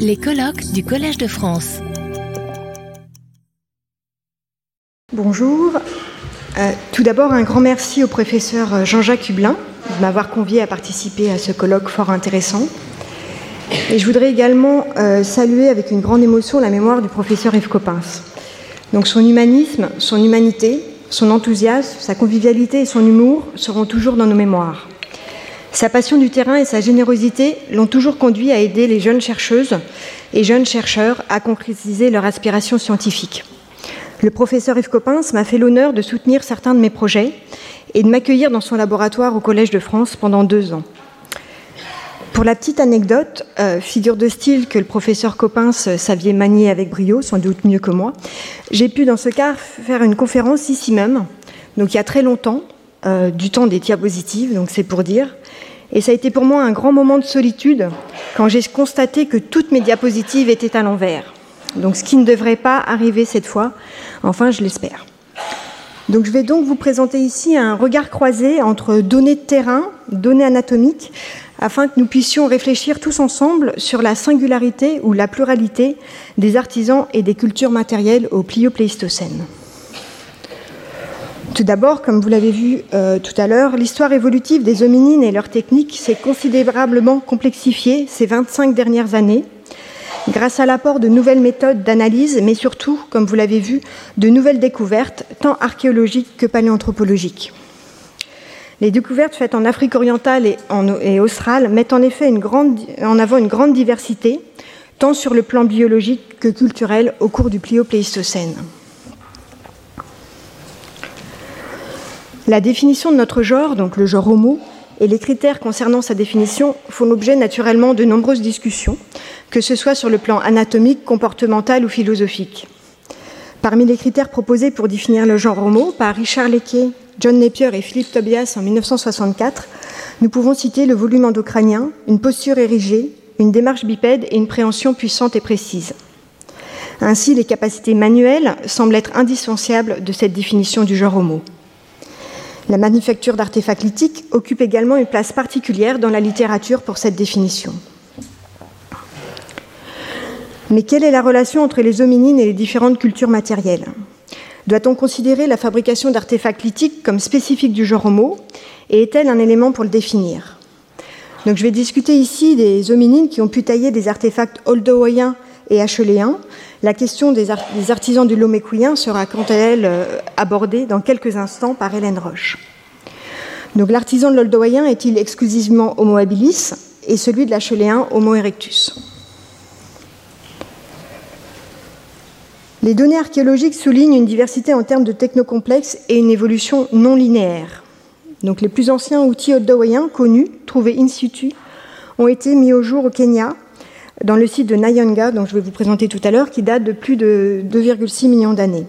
Les colloques du Collège de France. Bonjour. Euh, tout d'abord, un grand merci au professeur Jean-Jacques Hublin de m'avoir convié à participer à ce colloque fort intéressant. Et je voudrais également euh, saluer avec une grande émotion la mémoire du professeur Yves Coppens. Donc son humanisme, son humanité, son enthousiasme, sa convivialité et son humour seront toujours dans nos mémoires. Sa passion du terrain et sa générosité l'ont toujours conduit à aider les jeunes chercheuses et jeunes chercheurs à concrétiser leur aspiration scientifique. Le professeur Yves Coppens m'a fait l'honneur de soutenir certains de mes projets et de m'accueillir dans son laboratoire au Collège de France pendant deux ans. Pour la petite anecdote, euh, figure de style que le professeur Coppens savait manier avec brio, sans doute mieux que moi, j'ai pu dans ce cas faire une conférence ici même, donc il y a très longtemps, euh, du temps des diapositives, donc c'est pour dire. Et ça a été pour moi un grand moment de solitude quand j'ai constaté que toutes mes diapositives étaient à l'envers. Donc ce qui ne devrait pas arriver cette fois, enfin je l'espère. Donc je vais donc vous présenter ici un regard croisé entre données de terrain, données anatomiques, afin que nous puissions réfléchir tous ensemble sur la singularité ou la pluralité des artisans et des cultures matérielles au Pliopléistocène. Tout d'abord, comme vous l'avez vu euh, tout à l'heure, l'histoire évolutive des hominines et leurs techniques s'est considérablement complexifiée ces 25 dernières années, grâce à l'apport de nouvelles méthodes d'analyse, mais surtout, comme vous l'avez vu, de nouvelles découvertes, tant archéologiques que paléanthropologiques. Les découvertes faites en Afrique orientale et, en, australe mettent en effet en avant une grande diversité, tant sur le plan biologique que culturel, au cours du Pliopléistocène. La définition de notre genre, donc le genre homo, et les critères concernant sa définition font l'objet naturellement de nombreuses discussions, que ce soit sur le plan anatomique, comportemental ou philosophique. Parmi les critères proposés pour définir le genre homo par Richard Leckey John Napier et Philippe Tobias en 1964, nous pouvons citer le volume endocrânien, une posture érigée, une démarche bipède et une préhension puissante et précise. Ainsi, les capacités manuelles semblent être indissociables de cette définition du genre homo. La manufacture d'artefacts lithiques occupe également une place particulière dans la littérature pour cette définition. Mais quelle est la relation entre les hominines et les différentes cultures matérielles? Doit-on considérer la fabrication d'artefacts lithiques comme spécifique du genre Homo et est-elle un élément pour le définir? Donc, Je vais discuter ici des hominines qui ont pu tailler des artefacts oldoïens et acheléens. La question des, artisans du Lomécouien sera quant à elle euh, abordée dans quelques instants par Hélène Roche. Donc l'artisan de l'oldoïen est-il exclusivement Homo habilis et celui de l'acheléen Homo erectus? Les données archéologiques soulignent une diversité en termes de technocomplexes et une évolution non linéaire. Donc les plus anciens outils oldowayens connus, trouvés in situ, ont été mis au jour au Kenya, dans le site de Nayanga, dont je vais vous présenter tout à l'heure, qui date de plus de 2,6 millions d'années.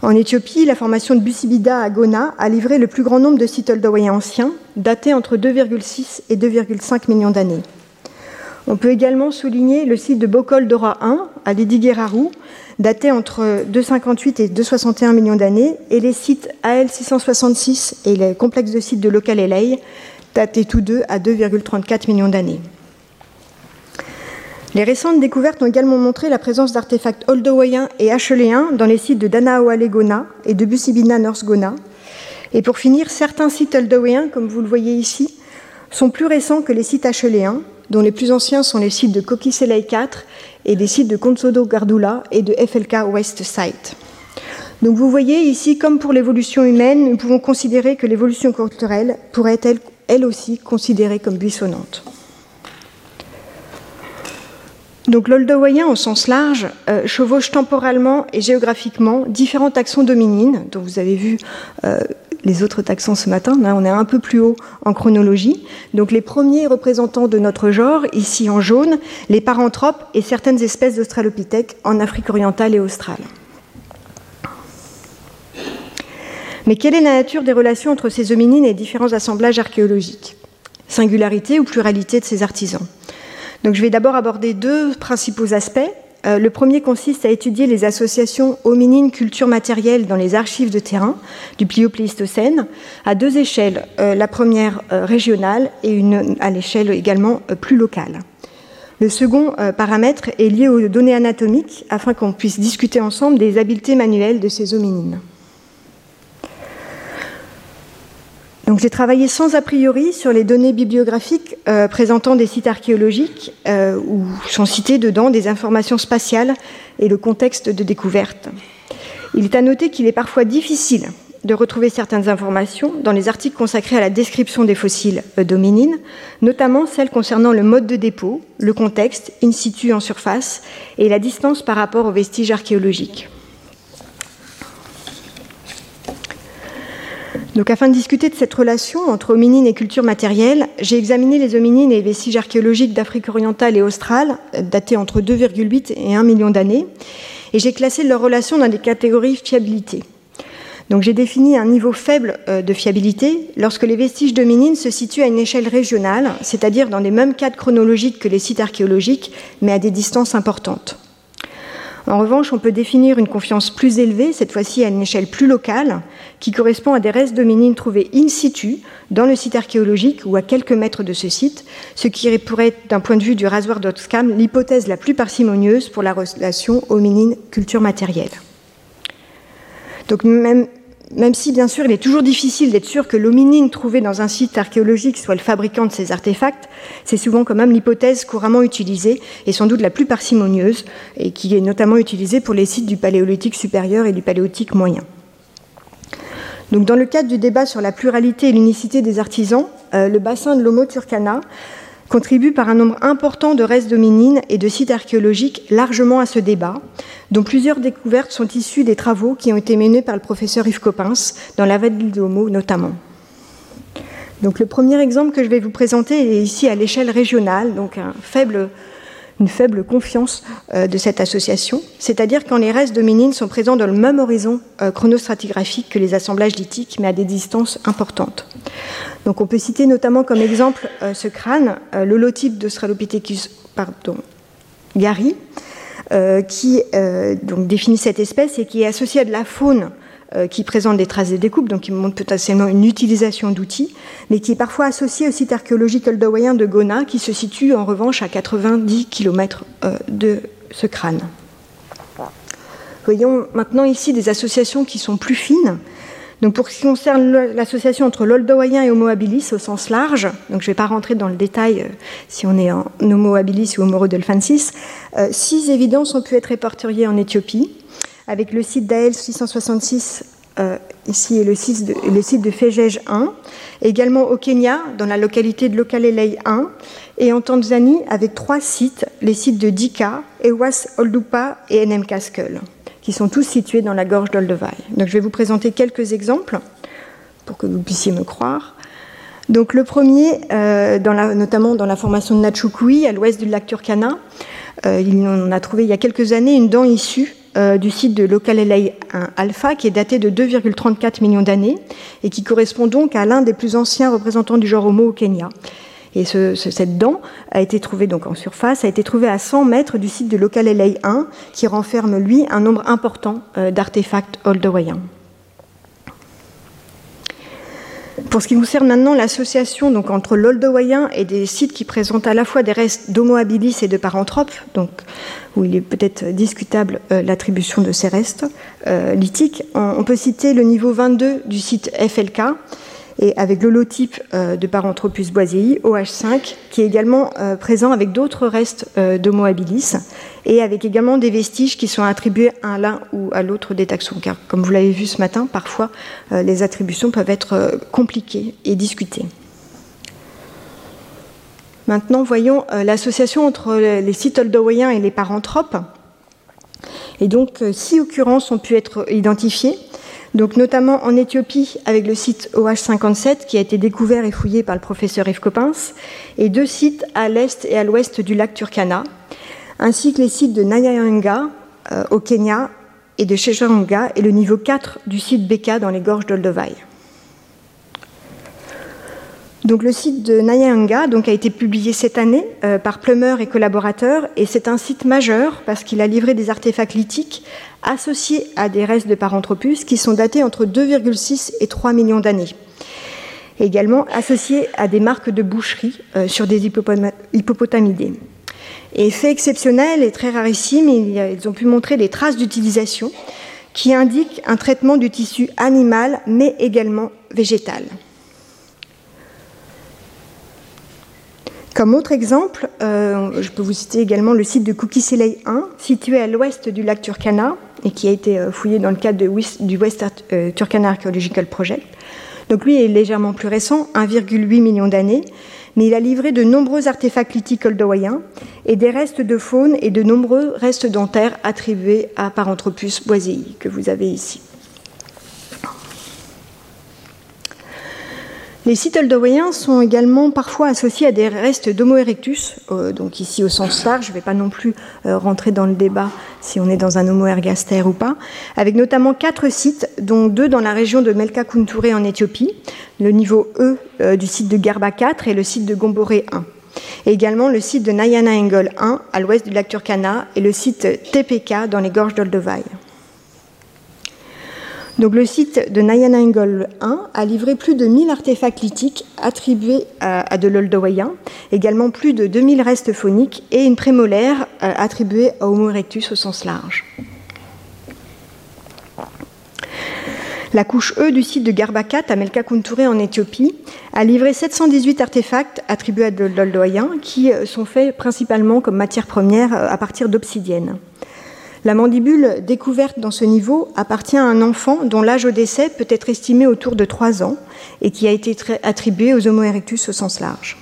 En Éthiopie, la formation de Busibida à Gona a livré le plus grand nombre de sites oldowayens anciens, datés entre 2,6 et 2,5 millions d'années. On peut également souligner le site de Bokol Dora 1 à Lidigeraru, daté entre 258 et 261 millions d'années, et les sites AL666 et les complexes de sites de Local Elei, datés tous deux à 2,34 millions d'années. Les récentes découvertes ont également montré la présence d'artefacts oldowayens et acheléens dans les sites de Danaoale-Gona et de Busibina North-Gona. Et pour finir, certains sites oldowayens, comme vous le voyez ici, sont plus récents que les sites acheléens, dont les plus anciens sont les sites de Kokiselei 4 et des sites de Konsodo Gardula et de FLK West Site. Donc vous voyez ici, comme pour l'évolution humaine, nous pouvons considérer que l'évolution culturelle pourrait être elle aussi considérée comme buissonnante. Donc l'oldowayen au sens large euh, chevauche temporellement et géographiquement différents taxons dominines, dont vous avez vu euh, les autres taxons ce matin. Là, on est un peu plus haut en chronologie. Donc, les premiers représentants de notre genre, ici en jaune, les paranthropes et certaines espèces d'Australopithèques en Afrique orientale et australe. Mais quelle est la nature des relations entre ces hominines et différents assemblages archéologiques? Singularité ou pluralité de ces artisans? Je vais d'abord aborder deux principaux aspects euh, le premier consiste à étudier les associations hominines culture matérielle dans les archives de terrain du Pliopléistocène à deux échelles, euh, la première euh, régionale et une à l'échelle également plus locale. Le second paramètre est lié aux données anatomiques afin qu'on puisse discuter ensemble des habiletés manuelles de ces hominines. J'ai travaillé sans a priori sur les données bibliographiques euh, présentant des sites archéologiques euh, où sont citées dedans des informations spatiales et le contexte de découverte. Il est à noter qu'il est parfois difficile de retrouver certaines informations dans les articles consacrés à la description des fossiles euh, d'hominines, notamment celles concernant le mode de dépôt, le contexte, in situ en surface, et la distance par rapport aux vestiges archéologiques. Donc, afin de discuter de cette relation entre hominines et culture matérielle, j'ai examiné les hominines et les vestiges archéologiques d'Afrique orientale et australe, datés entre 2,8 et 1 million d'années, et j'ai classé leur relation dans des catégories fiabilité. Donc j'ai défini un niveau faible euh, de fiabilité lorsque les vestiges d'hominines se situent à une échelle régionale, c'est-à-dire dans les mêmes cadres chronologiques que les sites archéologiques, mais à des distances importantes. En revanche, on peut définir une confiance plus élevée, cette fois-ci à une échelle plus locale, qui correspond à des restes d'hominines trouvés in situ, dans le site archéologique ou à quelques mètres de ce site, ce qui pourrait être, d'un point de vue du rasoir d'Oxcam, l'hypothèse la plus parcimonieuse pour la relation hominine-culture matérielle. Donc même même si bien sûr il est toujours difficile d'être sûr que l'hominine trouvée dans un site archéologique soit le fabricant de ces artefacts, c'est souvent quand même l'hypothèse couramment utilisée et sans doute la plus parcimonieuse et qui est notamment utilisée pour les sites du paléolithique supérieur et du paléolithique moyen. Donc, dans le cadre du débat sur la pluralité et l'unicité des artisans, euh, le bassin de l'Homo turcana contribue par un nombre important de restes d'hominines et de sites archéologiques largement à ce débat, dont plusieurs découvertes sont issues des travaux qui ont été menés par le professeur Yves Coppens, dans la vallée de Homo notamment. Donc le premier exemple que je vais vous présenter est ici à l'échelle régionale, donc un faible une faible confiance euh, de cette association, c'est-à-dire quand les restes dominines sont présents dans le même horizon euh, chronostratigraphique que les assemblages lithiques, mais à des distances importantes. Donc on peut citer notamment comme exemple euh, ce crâne, l'holotype d'Australopithecus pardon, Gary, qui donc définit cette espèce et qui est associé à de la faune qui présente des traces de découpe, donc qui montre potentiellement une utilisation d'outils, mais qui est parfois associé au site archéologique oldowayen de Gona, qui se situe en revanche à 90 km euh, de ce crâne. Voyons maintenant ici des associations qui sont plus fines. Donc pour ce qui concerne l'association entre l'oldowayen et Homo habilis au sens large, donc je ne vais pas rentrer dans le détail euh, si on est en Homo habilis ou Homo rhodolfensis, six évidences ont pu être répertoriées en Éthiopie avec le site d'Ael 666 euh, ici et le site de, le site de 1, également au Kenya, dans la localité de Lokalelei 1, et en Tanzanie avec trois sites, les sites de Dika, Ewas Oldupa et NM Kaskel, qui sont tous situés dans la gorge d'Olduvai. Donc je vais vous présenter quelques exemples pour que vous puissiez me croire. Donc le premier, euh, notamment dans la formation de Nachukui, à l'ouest du lac Turkana, euh, il en a trouvé il y a quelques années une dent issue euh, du site de Lokalelei 1 alpha, qui est daté de 2,34 millions d'années et qui correspond donc à l'un des plus anciens représentants du genre Homo au Kenya. Et cette dent a été trouvée donc en surface, a été trouvée à 100 mètres du site de Lokalelei 1, qui renferme lui un nombre important euh, d'artefacts oldowayens. Pour ce qui concerne maintenant l'association donc entre l'oldowayen et des sites qui présentent à la fois des restes d'Homo habilis et de paranthropes, donc où il est peut-être discutable euh, l'attribution de ces restes euh, lithiques, on, peut citer le niveau 22 du site FLK, et avec l'holotype euh, de Paranthropus boisei, OH5, qui est également euh, présent avec d'autres restes euh, d'Homo habilis, et avec également des vestiges qui sont attribués à l'un ou à l'autre des taxons, car comme vous l'avez vu ce matin, parfois les attributions peuvent être compliquées et discutées. Maintenant, voyons l'association entre les oldowayen et les paranthropes. Et donc, six occurrences ont pu être identifiées donc notamment en Éthiopie avec le site OH57 qui a été découvert et fouillé par le professeur Yves Coppens, et deux sites à l'est et à l'ouest du lac Turkana, ainsi que les sites de Nyayanga euh, au Kenya et de Shesharanga et le niveau 4 du site Beka dans les gorges d'Olduvai. Le site de Nyayanga donc, a été publié cette année euh, par Plummer et collaborateurs et c'est un site majeur parce qu'il a livré des artefacts lithiques associés à des restes de Paranthropus qui sont datés entre 2,6 et 3 millions d'années. Également associés à des marques de boucherie euh, sur des hippopotamidés. Et fait exceptionnel et très rarissime, ils ont pu montrer des traces d'utilisation qui indiquent un traitement du tissu animal mais également végétal. Comme autre exemple, euh, je peux vous citer également le site de Soleil 1, situé à l'ouest du lac Turkana et qui a été euh, fouillé dans le cadre du West euh, Turkana Archaeological Project. Donc lui est légèrement plus récent, 1,8 million d'années, mais il a livré de nombreux artefacts lithiques oldoïens et des restes de faune et de nombreux restes dentaires attribués à Paranthropus boisei, que vous avez ici. Les sites oldoïens sont également parfois associés à des restes d'Homo erectus, euh, donc ici au sens large, je ne vais pas non plus euh, rentrer dans le débat si on est dans un Homo ergaster ou pas, avec notamment quatre sites, dont deux dans la région de Melka Kunture en Éthiopie, le niveau E euh, du site de Garba 4 et le site de Gomboré 1. Et également le site de Nayana Engel 1 à l'ouest du lac Turkana et le site TPK dans les gorges d'Olduvai. Donc, le site de Nayanangol 1 a livré plus de 1000 artefacts lithiques attribués à, de l'Oldowayen, également plus de 2000 restes phoniques et une prémolaire euh, attribuée à Homo erectus au sens large. La couche E du site de Garbakat à Melka en Éthiopie a livré 718 artefacts attribués à de l'Oldowayen qui euh, sont faits principalement comme matière première euh, à partir d'obsidienne. La mandibule découverte dans ce niveau appartient à un enfant dont l'âge au décès peut être estimé autour de 3 ans et qui a été attribué aux Homo erectus au sens large.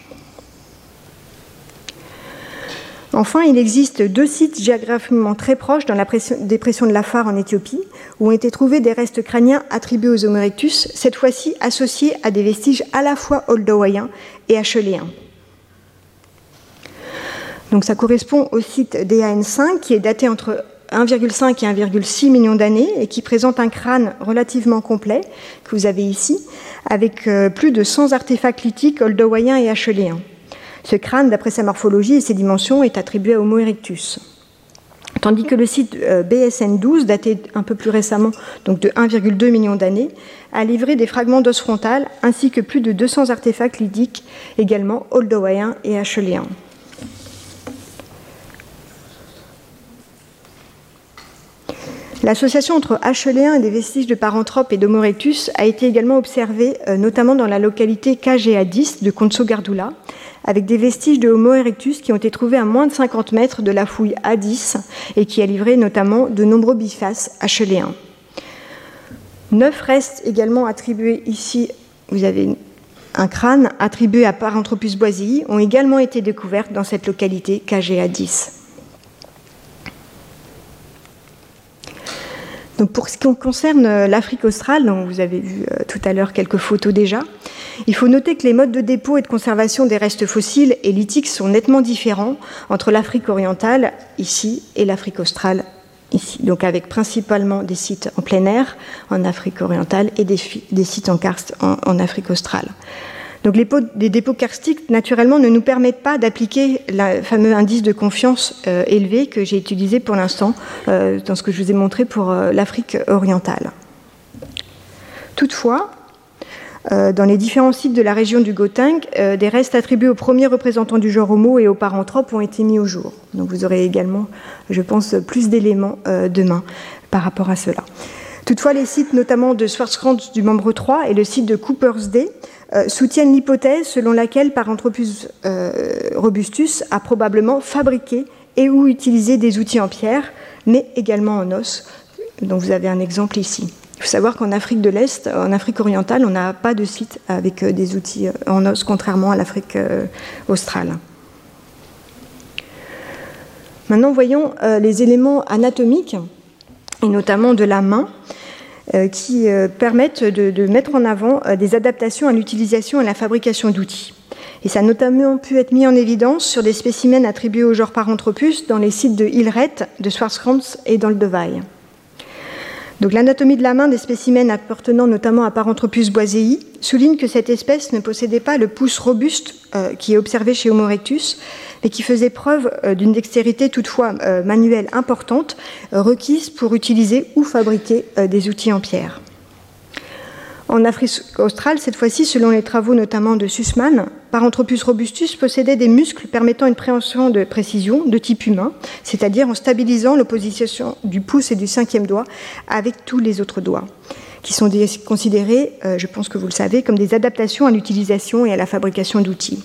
Enfin, il existe deux sites géographiquement très proches dans la dépression de la Phare en Éthiopie, où ont été trouvés des restes crâniens attribués aux Homo erectus, cette fois-ci associés à des vestiges à la fois oldoïens et acheléens. Donc ça correspond au site DAN5 qui est daté entre 1,5 et 1,6 millions d'années et qui présente un crâne relativement complet que vous avez ici, avec euh, plus de 100 artefacts lithiques oldoïens et acheléens. Ce crâne, d'après sa morphologie et ses dimensions, est attribué à Homo erectus. Tandis que le site euh, BSN 12, daté un peu plus récemment, donc de 1,2 million d'années, a livré des fragments d'os frontal ainsi que plus de 200 artefacts lithiques, également oldoïens et acheléens. L'association entre Acheléen et des vestiges de Paranthrope et d'Homo erectus a été également observée, euh, notamment dans la localité KGA10 de Konso-Gardula, avec des vestiges de Homo erectus qui ont été trouvés à moins de 50 mètres de la fouille A10 et qui a livré notamment de nombreux bifaces acheléens. Neuf restes également attribués ici, vous avez un crâne attribué à Paranthropus boisei, ont également été découverts dans cette localité KGA10. Pour ce qui concerne euh, l'Afrique australe, vous avez vu euh, tout à l'heure quelques photos déjà, il faut noter que les modes de dépôt et de conservation des restes fossiles et lithiques sont nettement différents entre l'Afrique orientale, ici, et l'Afrique australe, ici. Donc avec principalement des sites en plein air en Afrique orientale et des, sites en karst en Afrique australe. Donc les, dépôts karstiques, naturellement, ne nous permettent pas d'appliquer le fameux indice de confiance euh, élevé que j'ai utilisé pour l'instant euh, dans ce que je vous ai montré pour euh, l'Afrique orientale. Toutefois, dans les différents sites de la région du Gauteng, des restes attribués aux premiers représentants du genre Homo et aux paranthropes ont été mis au jour. Donc vous aurez également, je pense, plus d'éléments demain par rapport à cela. Toutefois, les sites notamment de Schwarzkrantz du membre 3 et le site de Cooper's Day euh, soutiennent l'hypothèse selon laquelle Paranthropus euh, robustus a probablement fabriqué et ou utilisé des outils en pierre, mais également en os, dont vous avez un exemple ici. Il faut savoir qu'en Afrique de l'Est, en Afrique orientale, on n'a pas de site avec euh, des outils en os, contrairement à l'Afrique australe. Maintenant, voyons les éléments anatomiques, et notamment de la main. Euh, qui euh, permettent de, mettre en avant euh, des adaptations à l'utilisation et à la fabrication d'outils. Et ça a notamment pu être mis en évidence sur des spécimens attribués au genre Paranthropus dans les sites de Hilret, de Schwarzkranz et d'Oldeweil. Donc l'anatomie de la main des spécimens appartenant notamment à Paranthropus boisei souligne que cette espèce ne possédait pas le pouce robuste qui est observé chez Homo erectus, mais qui faisait preuve euh, d'une dextérité toutefois euh, manuelle importante, euh, requise pour utiliser ou fabriquer des outils en pierre. En Afrique australe, cette fois-ci, selon les travaux notamment de Sussman, Paranthropus robustus possédait des muscles permettant une préhension de précision de type humain, c'est-à-dire en stabilisant l'opposition du pouce et du cinquième doigt avec tous les autres doigts, qui sont considérés, je pense que vous le savez, comme des adaptations à l'utilisation et à la fabrication d'outils.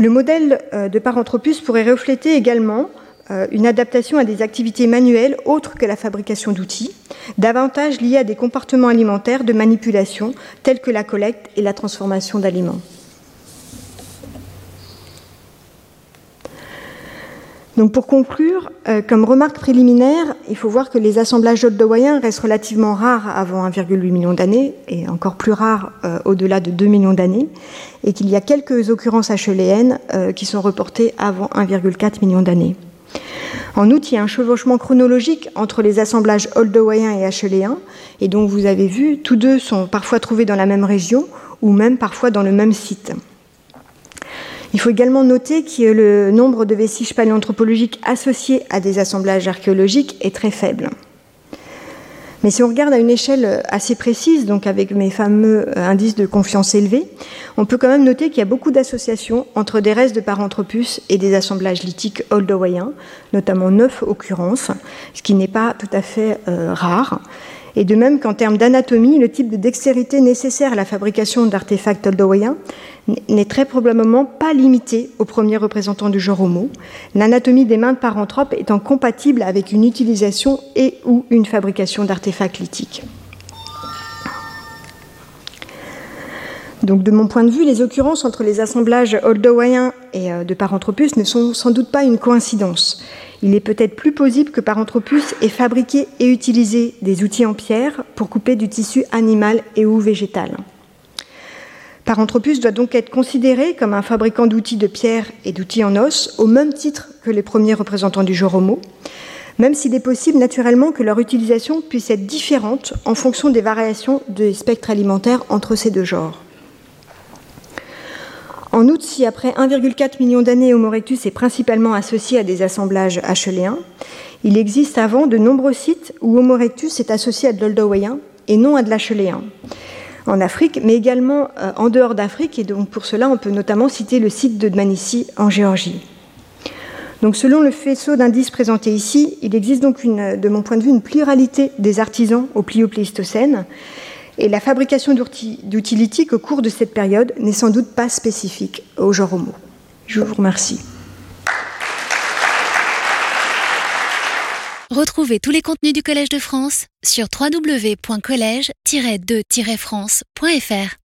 Le modèle euh, de Paranthropus pourrait refléter également euh, une adaptation à des activités manuelles autres que la fabrication d'outils, davantage liées à des comportements alimentaires de manipulation tels que la collecte et la transformation d'aliments. Pour conclure, euh, comme remarque préliminaire, il faut voir que les assemblages oldowayens restent relativement rares avant 1,8 million d'années et encore plus rares euh, au-delà de 2 millions d'années, et qu'il y a quelques occurrences HLN qui sont reportées avant 1,4 million d'années. En outre, il y a un chevauchement chronologique entre les assemblages oldowayens et acheléens, et donc vous avez vu, tous deux sont parfois trouvés dans la même région ou même parfois dans le même site. Il faut également noter que le nombre de vestiges paléanthropologiques associés à des assemblages archéologiques est très faible. Mais si on regarde à une échelle assez précise, donc avec mes fameux euh, indices de confiance élevés, on peut quand même noter qu'il y a beaucoup d'associations entre des restes de Paranthropus et des assemblages lithiques oldowayens, notamment neuf occurrences, ce qui n'est pas tout à fait euh, rare. Et de même qu'en termes d'anatomie, le type de dextérité nécessaire à la fabrication d'artefacts oldowayens n'est très probablement pas limité aux premiers représentants du genre Homo, l'anatomie des mains de paranthropes étant compatible avec une utilisation et ou une fabrication d'artefacts lithiques. Donc, de mon point de vue, les occurrences entre les assemblages oldowayens et euh, de Paranthropus ne sont sans doute pas une coïncidence. Il est peut-être plus possible que Paranthropus ait fabriqué et utilisé des outils en pierre pour couper du tissu animal et ou végétal. Paranthropus doit donc être considéré comme un fabricant d'outils de pierre et d'outils en os, au même titre que les premiers représentants du genre Homo, même s'il est possible naturellement que leur utilisation puisse être différente en fonction des variations des spectres alimentaires entre ces deux genres. En outre, si après 1,4 million d'années Homo erectus est principalement associé à des assemblages acheléens, il existe avant de nombreux sites où Homo erectus est associé à de l'oldowayen et non à de l'acheléen en Afrique, mais également euh, en dehors d'Afrique. Et donc pour cela, on peut notamment citer le site de Dmanisi en Géorgie. Donc selon le faisceau d'indices présenté ici, il existe donc de mon point de vue une pluralité des artisans au Pliopléistocène. Et la fabrication d'outils lithiques au cours de cette période n'est sans doute pas spécifique au genre Homo. Je vous remercie. Retrouvez tous les contenus du Collège de France sur www.colège-2-france.fr.